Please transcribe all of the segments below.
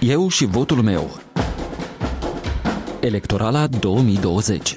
Eu și votul meu. Electorala 2020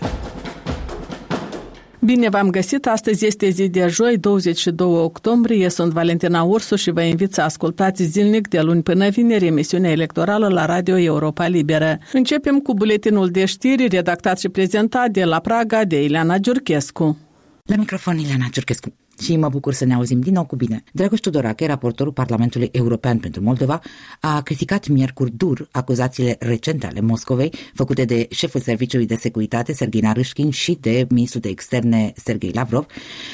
Bine v-am găsit! Astăzi este zi de joi, 22 octombrie. Sunt Valentina Ursu și vă invit să ascultați zilnic de luni până vineri emisiunea electorală la Radio Europa Liberă. Începem cu buletinul de știri redactat și prezentat de la Praga de Ileana Giurchescu. La microfon Ileana Giurchescu și mă bucur să ne auzim din nou cu bine. Dragoș Tudorache, raportorul Parlamentului European pentru Moldova, a criticat miercuri dur acuzațiile recente ale Moscovei făcute de șeful Serviciului de Securitate Sergei Narâșchin și de ministrul de externe Sergei Lavrov,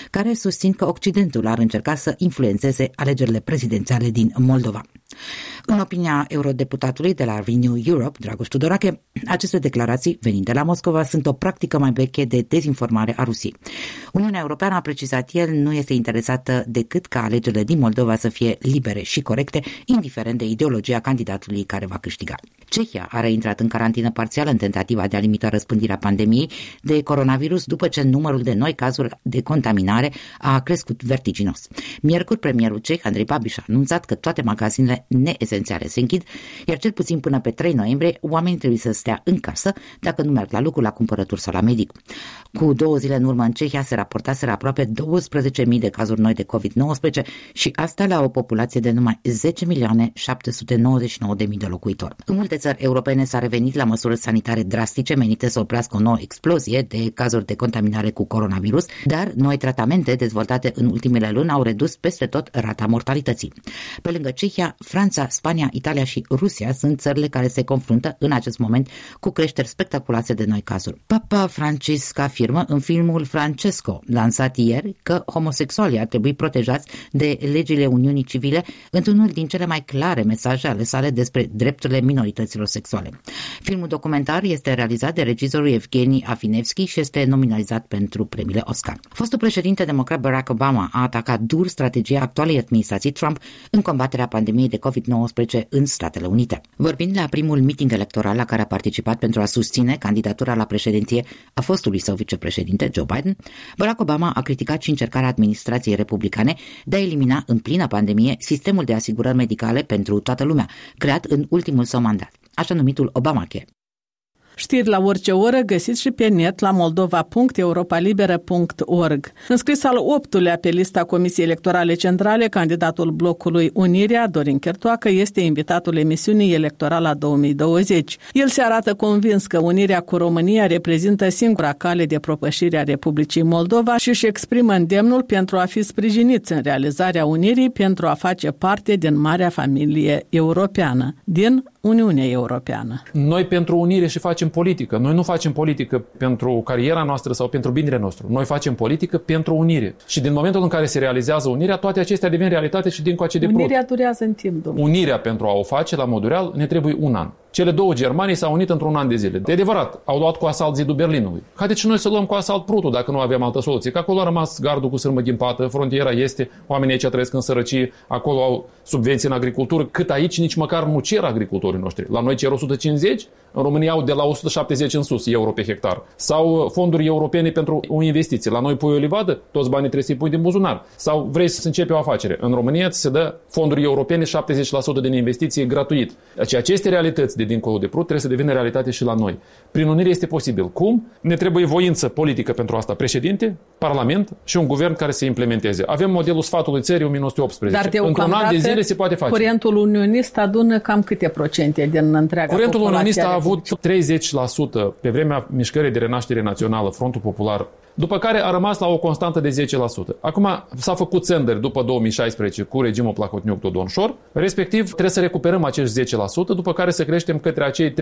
care susțin că Occidentul ar încerca să influențeze alegerile prezidențiale din Moldova. În opinia eurodeputatului de la Renew Europe, Dragoș Tudorache, aceste declarații venind de la Moscova sunt o practică mai veche de dezinformare a Rusiei. Uniunea Europeană, a precizat el, nu este interesată decât ca alegerile din Moldova să fie libere și corecte, indiferent de ideologia candidatului care va câștiga. Cehia a reintrat în carantină parțială în tentativa de a limita răspândirea pandemiei de coronavirus după ce numărul de noi cazuri de contaminare a crescut vertiginos. Miercuri, premierul ceh, Andrei Babiš, a anunțat că toate magazinele neesențiale se închid, iar cel puțin până pe 3 noiembrie oamenii trebuie să stea în casă dacă nu merg la lucru, la cumpărături sau la medic. Cu două zile în urmă în Cehia se raportaseră aproape 12.000 de cazuri noi de COVID-19 și asta la o populație de numai 10 milioane 799 de mii de locuitori. În multe țări europene s-a revenit la măsuri sanitare drastice menite să oprească o nouă explozie de cazuri de contaminare cu coronavirus, dar noi tratamente dezvoltate în ultimele luni au redus peste tot rata mortalității. Pe lângă Cehia, Franța, Spania, Italia și Rusia sunt țările care se confruntă în acest moment cu creșteri spectaculoase de noi cazuri. Papa Francisc afirmă în filmul Francesco, lansat ieri, că homosexualii ar trebui protejați de legile Uniunii Civile într-unul din cele mai clare mesaje ale sale despre drepturile minorităților sexuale. Filmul documentar este realizat de regizorul Evgeni Afinevski și este nominalizat pentru premiile Oscar. Fostul președinte democrat Barack Obama a atacat dur strategia actualei administrații Trump în combaterea pandemiei de COVID-19 în Statele Unite. Vorbind la primul meeting electoral la care a participat pentru a susține candidatura la președinție a fostului său vicepreședinte Joe Biden, Barack Obama a criticat și încercarea administrației republicane de a elimina în plină pandemie sistemul de asigurări medicale pentru toată lumea, creat în ultimul său mandat, așa numitul Obamacare. Știri la orice oră găsiți și pe net la moldova.europalibera.org. Înscris al optulea pe lista Comisiei Electorale Centrale, candidatul blocului Unirea, Dorin Chertoacă, este invitatul emisiunii electorale 2020. El se arată convins că Unirea cu România reprezintă singura cale de propășire a Republicii Moldova și își exprimă îndemnul pentru a fi sprijiniți în realizarea Unirii pentru a face parte din marea familie europeană, din Uniunea Europeană. Noi pentru unire și facem politică. Noi nu facem politică pentru cariera noastră sau pentru binele nostru. Noi facem politică pentru unire. Și din momentul în care se realizează unirea, toate acestea devin realitate și din coace de prut. Unirea durează în timp, domnule. Unirea pentru a o face la modul real ne trebuie un an. Cele două Germanii s-au unit într-un an de zile. De adevărat, au luat cu asalt zidul Berlinului. Haideți și noi să luăm cu asalt Prutul dacă nu avem altă soluție. Că acolo a rămas gardul cu sârmă ghimpată, frontiera este, oamenii aici trăiesc în sărăcie, acolo au subvenții în agricultură, cât aici nici măcar nu cer agricultorii noștri. La noi cer 150, în România au de la 170 în sus euro pe hectar. Sau uh, fonduri europene pentru o investiție. La noi pui o livadă, toți banii trebuie să-i pui din buzunar. Sau vrei să începi o afacere. În România ți se dă fonduri europene 70% din investiție gratuit. Deci aceste realități de dincolo de prut trebuie să devină realitate și la noi. Prin unire este posibil. Cum? Ne trebuie voință politică pentru asta. Președinte, Parlament și un guvern care să implementeze. Avem modelul sfatului țării 1918. Dar Într-un an de zile se poate face. Curentul unionist adună cam câte procente din întreaga Curentul unionist a avut 30% pe vremea mișcării de renaștere națională, Frontul Popular după care a rămas la o constantă de 10%. Acum s-a făcut sender după 2016 cu regimul Plahotniuc-Dodonșor, respectiv trebuie să recuperăm acești 10%, după care să creștem către acei 30-35%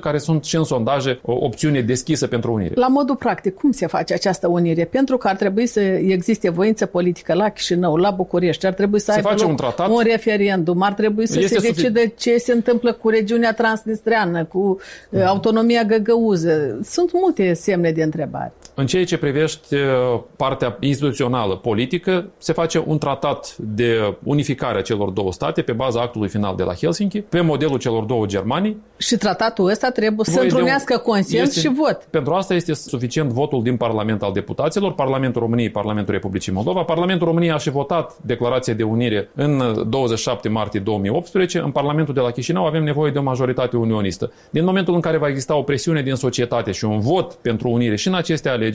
care sunt și în sondaje o opțiune deschisă pentru unire. La modul practic, cum se face această unire? Pentru că ar trebui să existe voință politică la Chișinău, la București, ar trebui să se aibă face un, tratat, un referendum, ar trebui să se decide ce se întâmplă cu regiunea transnistreană, cu mm. autonomia găgăuză. Sunt multe semne de întrebare. În ceea ce privește uh, partea instituțională politică, se face un tratat de unificare a celor două state pe baza actului final de la Helsinki, pe modelul celor două Germanii. Și tratatul ăsta trebuie să întrunească un... consens este... și vot. Pentru asta este suficient votul din Parlament al deputaților, Parlamentul României, Parlamentul Republicii Moldova. Parlamentul României a și votat declarația de unire în 27 martie 2018. În Parlamentul de la Chișinău avem nevoie de o majoritate unionistă. Din momentul în care va exista o presiune din societate și un vot pentru unire și în aceste alegeri,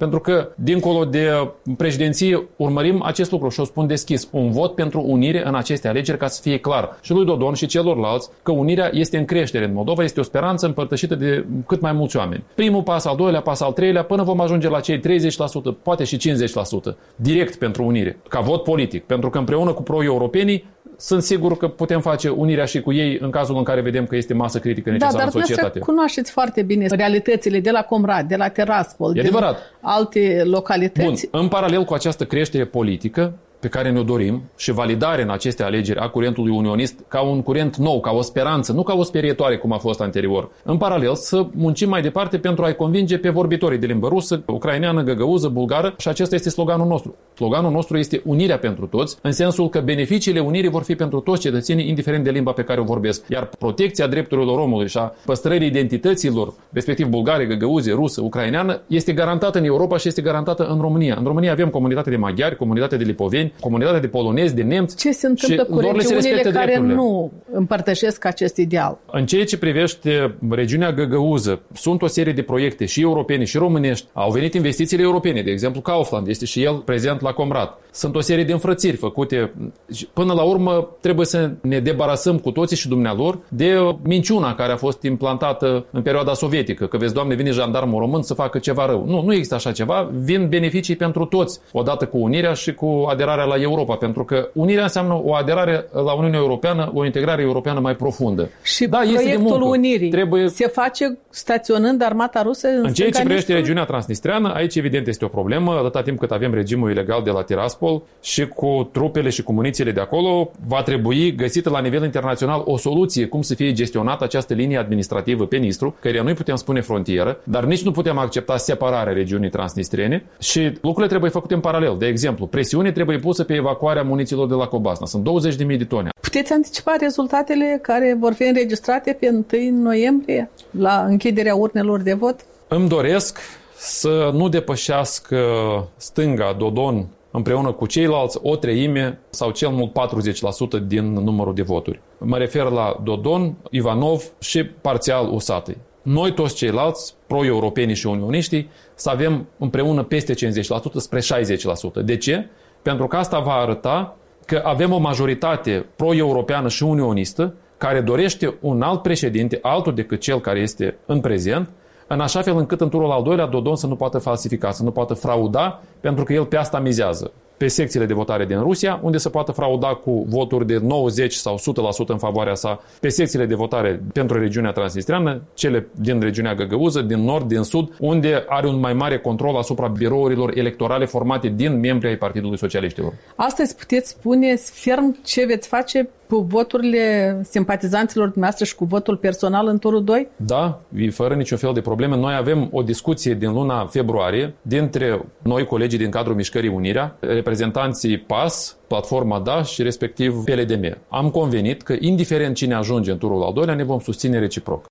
pentru că, dincolo de președinție, urmărim acest lucru și o spun deschis. Un vot pentru unire în aceste alegeri ca să fie clar și lui Dodon și celorlalți că unirea este în creștere în Moldova, este o speranță împărtășită de cât mai mulți oameni. Primul pas, al doilea pas, al treilea, până vom ajunge la cei 30%, poate și 50%, direct pentru unire, ca vot politic. Pentru că împreună cu pro-europenii sunt sigur că putem face unirea și cu ei în cazul în care vedem că este masă critică necesară da, în societate. dar cunoașteți foarte bine realitățile de la Comrad, de la Teraspol, de adevărat. alte localități. Bun, în paralel cu această creștere politică, pe care ne-o dorim și validare în aceste alegeri a curentului unionist ca un curent nou, ca o speranță, nu ca o sperietoare cum a fost anterior. În paralel, să muncim mai departe pentru a-i convinge pe vorbitorii de limbă rusă, ucraineană, găgăuză, bulgară și acesta este sloganul nostru. Sloganul nostru este unirea pentru toți, în sensul că beneficiile unirii vor fi pentru toți cetățenii, indiferent de limba pe care o vorbesc. Iar protecția drepturilor omului și a păstrării identităților, respectiv bulgare, găgăuze, rusă, ucraineană, este garantată în Europa și este garantată în România. În România avem comunitate de maghiari, comunitate de lipoveni, comunitatea de polonezi, de nemți. Ce se întâmplă cu regiunile care drepturile. nu împărtășesc acest ideal? În ceea ce privește regiunea Găgăuză, sunt o serie de proiecte și europene și românești. Au venit investițiile europene, de exemplu Kaufland este și el prezent la Comrat. Sunt o serie de înfrățiri făcute. Până la urmă trebuie să ne debarasăm cu toții și dumnealor de minciuna care a fost implantată în perioada sovietică. Că vezi, Doamne, vine jandarmul român să facă ceva rău. Nu, nu există așa ceva. Vin beneficii pentru toți, odată cu unirea și cu aderarea la Europa, pentru că unirea înseamnă o aderare la Uniunea Europeană, o integrare europeană mai profundă. Și da, proiectul este de muncă. unirii Trebuie... se face staționând armata rusă în În ceea ce privește regiunea transnistreană, aici evident este o problemă, atâta timp cât avem regimul ilegal de la Tiraspol și cu trupele și cu munițiile de acolo, va trebui găsită la nivel internațional o soluție cum să fie gestionată această linie administrativă pe Nistru, care noi putem spune frontieră, dar nici nu putem accepta separarea regiunii transnistrene și lucrurile trebuie făcute în paralel. De exemplu, presiune trebuie pusă pe evacuarea muniților de la Cobasna. Sunt 20.000 de tone. Puteți anticipa rezultatele care vor fi înregistrate pe 1 noiembrie la închiderea urnelor de vot? Îmi doresc să nu depășească stânga Dodon împreună cu ceilalți o treime sau cel mult 40% din numărul de voturi. Mă refer la Dodon, Ivanov și parțial Usatăi. Noi toți ceilalți, pro-europenii și unioniștii, să avem împreună peste 50% spre 60%. De ce? Pentru că asta va arăta că avem o majoritate pro-europeană și unionistă care dorește un alt președinte, altul decât cel care este în prezent, în așa fel încât în turul al doilea Dodon să nu poată falsifica, să nu poată frauda, pentru că el pe asta mizează pe secțiile de votare din Rusia, unde se poate frauda cu voturi de 90 sau 100% în favoarea sa, pe secțiile de votare pentru regiunea transnistreană, cele din regiunea Găgăuză, din nord, din sud, unde are un mai mare control asupra birourilor electorale formate din membri ai Partidului Socialiștilor. Astăzi puteți spune ferm ce veți face cu voturile simpatizanților dumneavoastră și cu votul personal în turul 2? Da, fără niciun fel de probleme. Noi avem o discuție din luna februarie dintre noi, colegii din cadrul Mișcării Unirea, reprezentanții PAS, platforma DA și respectiv PLDM. Am convenit că, indiferent cine ajunge în turul al doilea, ne vom susține reciproc.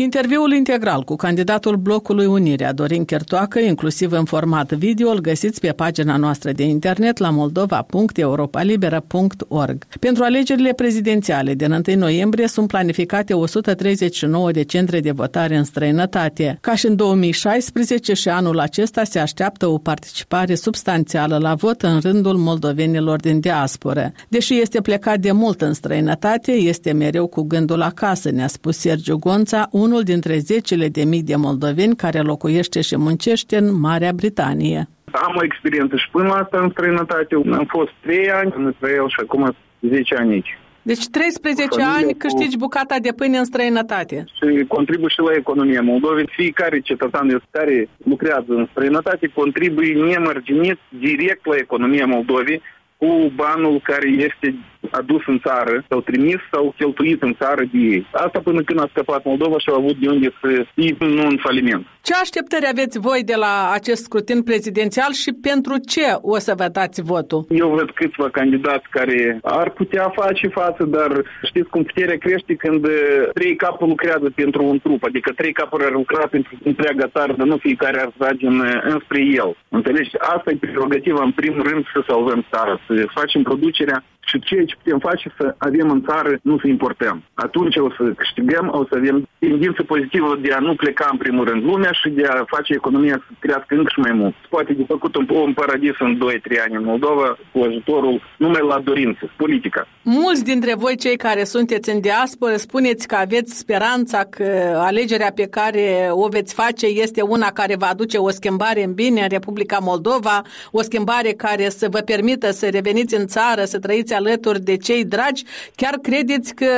Interviul integral cu candidatul blocului Unirea, Dorin Chertoacă, inclusiv în format video, îl găsiți pe pagina noastră de internet la moldova.europalibera.org. Pentru alegerile prezidențiale din 1 noiembrie sunt planificate 139 de centre de votare în străinătate. Ca și în 2016 și anul acesta se așteaptă o participare substanțială la vot în rândul moldovenilor din diasporă. Deși este plecat de mult în străinătate, este mereu cu gândul acasă, ne-a spus Sergiu Gonța, unul dintre zecile de mii de moldoveni care locuiește și muncește în Marea Britanie. Am o experiență și până asta în străinătate. Am fost 3 ani în Israel și acum 10 ani aici. Deci 13 ani câștigi bucata de pâine în străinătate. Și contribuie și la economia Moldovei. Fiecare cetățean care lucrează în străinătate contribuie nemărginit direct la economia Moldovei cu banul care este adus în țară, s-au trimis sau cheltuit în țară de ei. Asta până când a scăpat Moldova și au avut de unde să fie nu în faliment. Ce așteptări aveți voi de la acest scrutin prezidențial și pentru ce o să vă dați votul? Eu văd câțiva candidați care ar putea face față, dar știți cum puterea crește când trei capuri lucrează pentru un trup, adică trei capuri ar lucra pentru întreaga țară, dar nu fiecare ar trage în, înspre el. Înțelegi? Asta e prerogativa, în primul rând, să salvăm țara, să facem producerea și ceea ce putem face să avem în țară, nu să importăm. Atunci o să câștigăm, o să avem tendință pozitivă de a nu pleca în primul rând lumea și de a face economia să crească încă și mai mult. Poate de făcut un, un paradis în 2-3 ani în Moldova cu ajutorul numai la dorință, politica. Mulți dintre voi, cei care sunteți în diasporă, spuneți că aveți speranța că alegerea pe care o veți face este una care va aduce o schimbare în bine în Republica Moldova, o schimbare care să vă permită să reveniți în țară, să trăiți alături de cei dragi. Chiar credeți că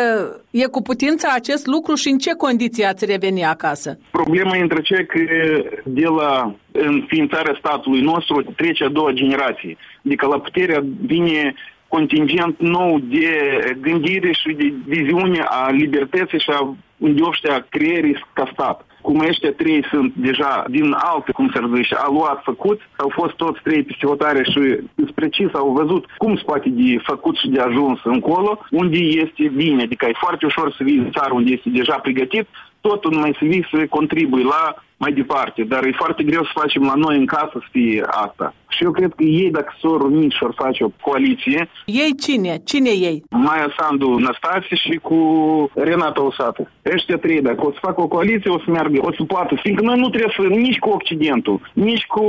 e cu putință acest lucru și în ce condiții ați reveni acasă? Problema între ce că de la înființarea statului nostru trece a doua generație. Adică la puterea vine contingent nou de gândire și de viziune a libertății și a a creierii ca stat. Cum ăștia trei sunt deja din alte, cum se zice, aluat, făcut, au fost toți trei pe hotare și precis au văzut cum se poate de făcut și de ajuns încolo, unde este bine, adică e foarte ușor să vii în țară unde este deja pregătit, totul numai să vii să contribui la mai departe, dar e foarte greu să facem la noi în casă să fie asta. Și eu cred că ei, dacă s-au unit și face o coaliție... Ei cine? Cine ei? Maia Sandu Năstase și cu Renata Osată. Ăștia trei, dacă o să facă o coaliție, o să meargă, o să poată. Fiindcă noi nu trebuie să, nici cu Occidentul, nici cu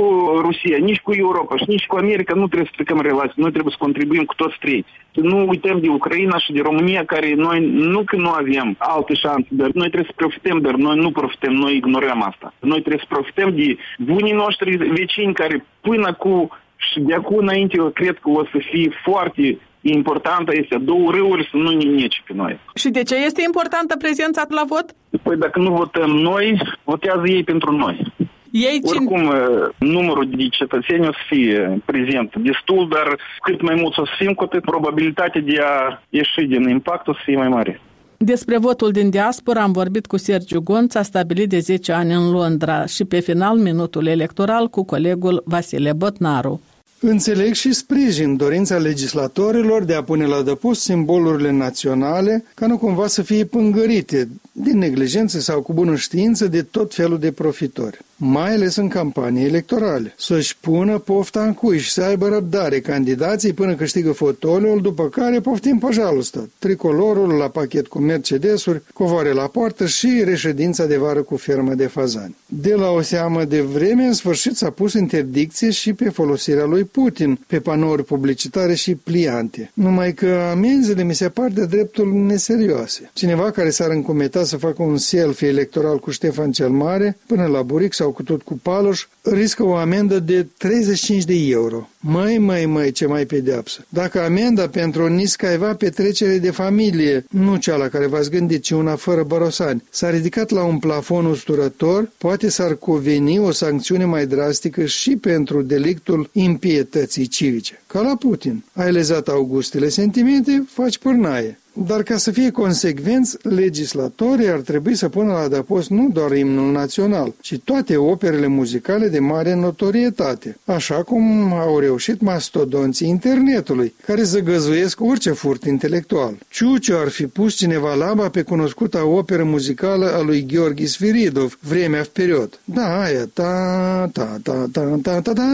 Rusia, nici cu Europa și nici cu America nu trebuie să plecăm relații. Noi trebuie să contribuim cu toți trei. Să nu uităm de Ucraina și de România, care noi nu că nu avem alte șanse, dar noi trebuie să profităm, dar noi nu profităm, noi ignorăm asta. Noi trebuie să profităm de bunii noștri vecini care până cu și de acum înainte eu cred că o să fie foarte importantă este două râuri să nu ne nece pe noi. Și de ce este importantă prezența la vot? Păi dacă nu votăm noi, votează ei pentru noi. Ei Oricum, numărul de cetățeni o să fie prezent destul, dar cât mai mult o să fim, cu atât probabilitatea de a ieși din impact o să fie mai mare. Despre votul din diaspora am vorbit cu Sergiu Gonț, a stabilit de 10 ani în Londra și pe final minutul electoral cu colegul Vasile Botnaru. Înțeleg și sprijin dorința legislatorilor de a pune la dăpost simbolurile naționale ca nu cumva să fie pângărite din neglijență sau cu bună știință de tot felul de profitori mai ales în campanii electorale, să-și pună pofta în cuiș și să aibă răbdare candidații până câștigă fotoliul, după care poftim pajalul stat, tricolorul la pachet cu Mercedesuri, covoare la poartă și reședința de vară cu fermă de fazani. De la o seamă de vreme, în sfârșit s-a pus interdicție și pe folosirea lui Putin, pe panouri publicitare și pliante. Numai că amenziile mi se par de dreptul neserioase. Cineva care s-ar încumeta să facă un selfie electoral cu Ștefan cel Mare, până la buric sau cu tot cu paloș, riscă o amendă de 35 de euro. Mai, mai, mai, ce mai pedeapsă. Dacă amenda pentru o niscaiva petrecere de familie, nu cea la care v-ați gândit, ci una fără barosani, s-a ridicat la un plafon usturător, poate s-ar cuveni o sancțiune mai drastică și pentru delictul impietății civice. Ca la Putin. Ai lezat augustele sentimente, faci pârnaie. Dar ca să fie consecvenți, legislatorii ar trebui să pună la adăpost nu doar imnul național, ci toate operele muzicale de mare notorietate, așa cum au reușit mastodonții internetului, care zăgăzuiesc orice furt intelectual. Ciuciu ar fi pus cineva laba pe cunoscuta operă muzicală a lui Gheorghe Sviridov, Vremea в perioad. Da, aia, ta, ta, ta, ta, ta, ta, ta,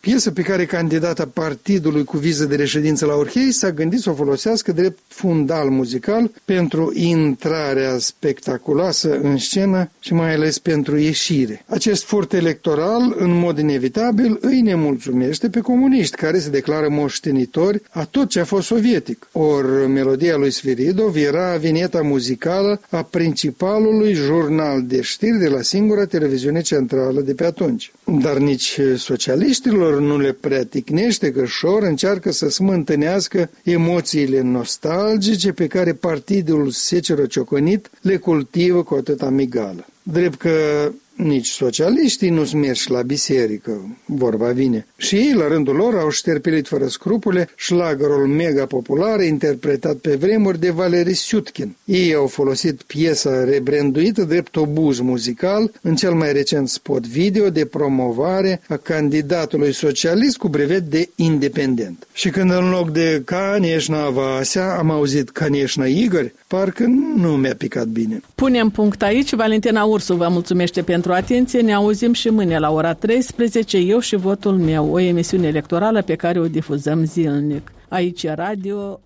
piesă pe care candidata partidului cu viză de reședință la Orhei s-a gândit să o folosească drept fund fundal muzical pentru intrarea spectaculoasă în scenă și mai ales pentru ieșire. Acest furt electoral, în mod inevitabil, îi nemulțumește pe comuniști care se declară moștenitori a tot ce a fost sovietic. Or, melodia lui Sviridov era vineta muzicală a principalului jurnal de știri de la singura televiziune centrală de pe atunci. Dar nici socialiștilor nu le prea ticnește că șor încearcă să smântânească emoțiile nostalgice logice pe care partidul secero cioconit le cultivă cu atâta migală. Drept că nici socialiștii nu smerși la biserică, vorba vine. Și ei, la rândul lor, au șterpelit fără scrupule șlagărul mega popular interpretat pe vremuri de Valery Sutkin. Ei au folosit piesa rebranduită drept obuz muzical în cel mai recent spot video de promovare a candidatului socialist cu brevet de independent. Și când în loc de Caneșna Vasea am auzit Caneșna Igor, parcă nu mi-a picat bine. Punem punct aici. Valentina Ursu vă mulțumește pentru atenție. Ne auzim și mâine la ora 13, eu și votul meu, o emisiune electorală pe care o difuzăm zilnic. Aici e radio.